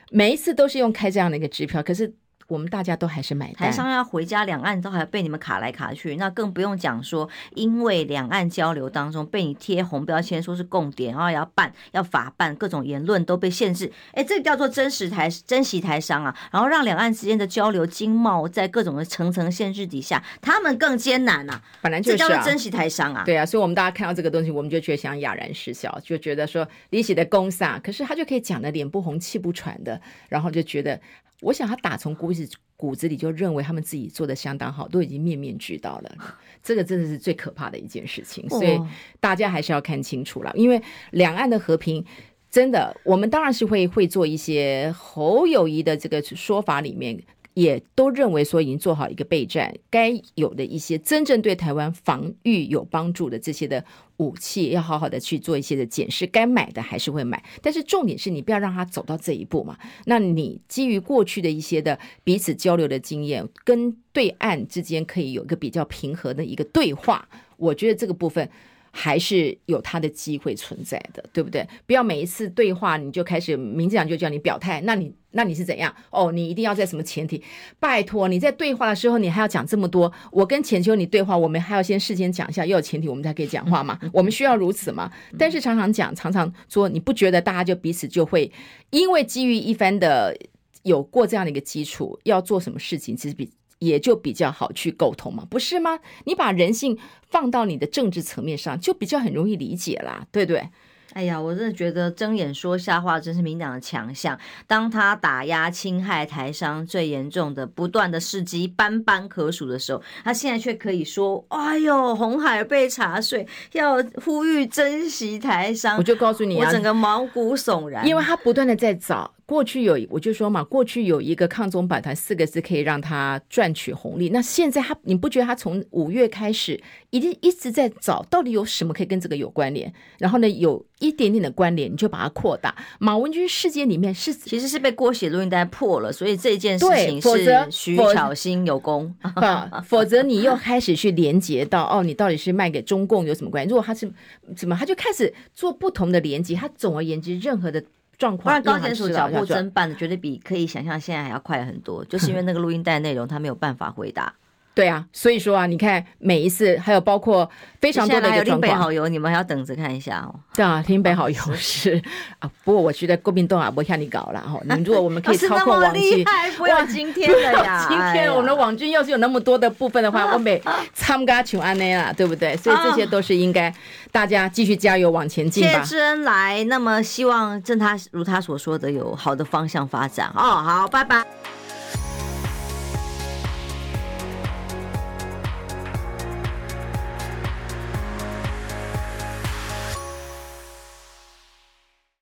每一次都是用开这样的一个支票，可是。我们大家都还是买单，台商要回家，两岸都还被你们卡来卡去，那更不用讲说，因为两岸交流当中被你贴红标签，说是共点，然后要办要法办，各种言论都被限制。哎，这个叫做真实台珍惜台商啊，然后让两岸之间的交流经贸在各种的层层限制底下，他们更艰难呐、啊。本来就是、啊、这叫做珍惜台商啊。对啊，所以我们大家看到这个东西，我们就觉得想哑然失笑，就觉得说李喜的公撒，可是他就可以讲的脸不红气不喘的，然后就觉得。我想他打从骨子骨子里就认为他们自己做的相当好，都已经面面俱到了。这个真的是最可怕的一件事情，所以大家还是要看清楚了。因为两岸的和平，真的，我们当然是会会做一些侯友谊的这个说法里面。也都认为说已经做好一个备战，该有的一些真正对台湾防御有帮助的这些的武器，要好好的去做一些的检视，该买的还是会买。但是重点是你不要让他走到这一步嘛。那你基于过去的一些的彼此交流的经验，跟对岸之间可以有一个比较平和的一个对话，我觉得这个部分。还是有他的机会存在的，对不对？不要每一次对话你就开始，民进党就叫你表态，那你那你是怎样？哦，你一定要在什么前提？拜托，你在对话的时候，你还要讲这么多。我跟浅秋你对话，我们还要先事先讲一下，要有前提，我们才可以讲话嘛。我们需要如此吗？但是常常讲，常常说，你不觉得大家就彼此就会因为基于一番的有过这样的一个基础，要做什么事情，其实比。也就比较好去沟通嘛，不是吗？你把人性放到你的政治层面上，就比较很容易理解啦，对不对？哎呀，我真的觉得睁眼说瞎话真是民党的强项。当他打压侵害台商最严重的不断的事迹斑斑可数的时候，他现在却可以说：“哎呦，红海被查税，要呼吁珍惜台商。”我就告诉你，我整个毛骨悚然，因为他不断的在找。过去有，我就说嘛，过去有一个抗中保台四个字可以让他赚取红利。那现在他，你不觉得他从五月开始，一定一直在找到底有什么可以跟这个有关联？然后呢，有一点点的关联，你就把它扩大。马文君事件里面是其实是被郭写录音带破了，所以这件事情是徐巧芯有功，否则你又开始去连接到哦，你到底是卖给中共有什么关系？如果他是怎么，他就开始做不同的连接。他总而言之，任何的。状况，然高检署脚步侦办的绝对比可以想象现在还要快很多，就是因为那个录音带内容他没有办法回答。对啊，所以说啊，你看每一次，还有包括非常多的一个状况。林北好友，你们还要等着看一下哦。对啊，林北好友是啊，不过我觉得国民党啊，不像你搞了哈。你如果我们可以操控网军，不要今天的呀！今天我们的网军要是有那么多的部分的话，我每参加求安内啦，对不对？所以这些都是应该大家继续加油往前进吧。谢智恩来，那么希望正他如他所说的有好的方向发展哦。好，拜拜。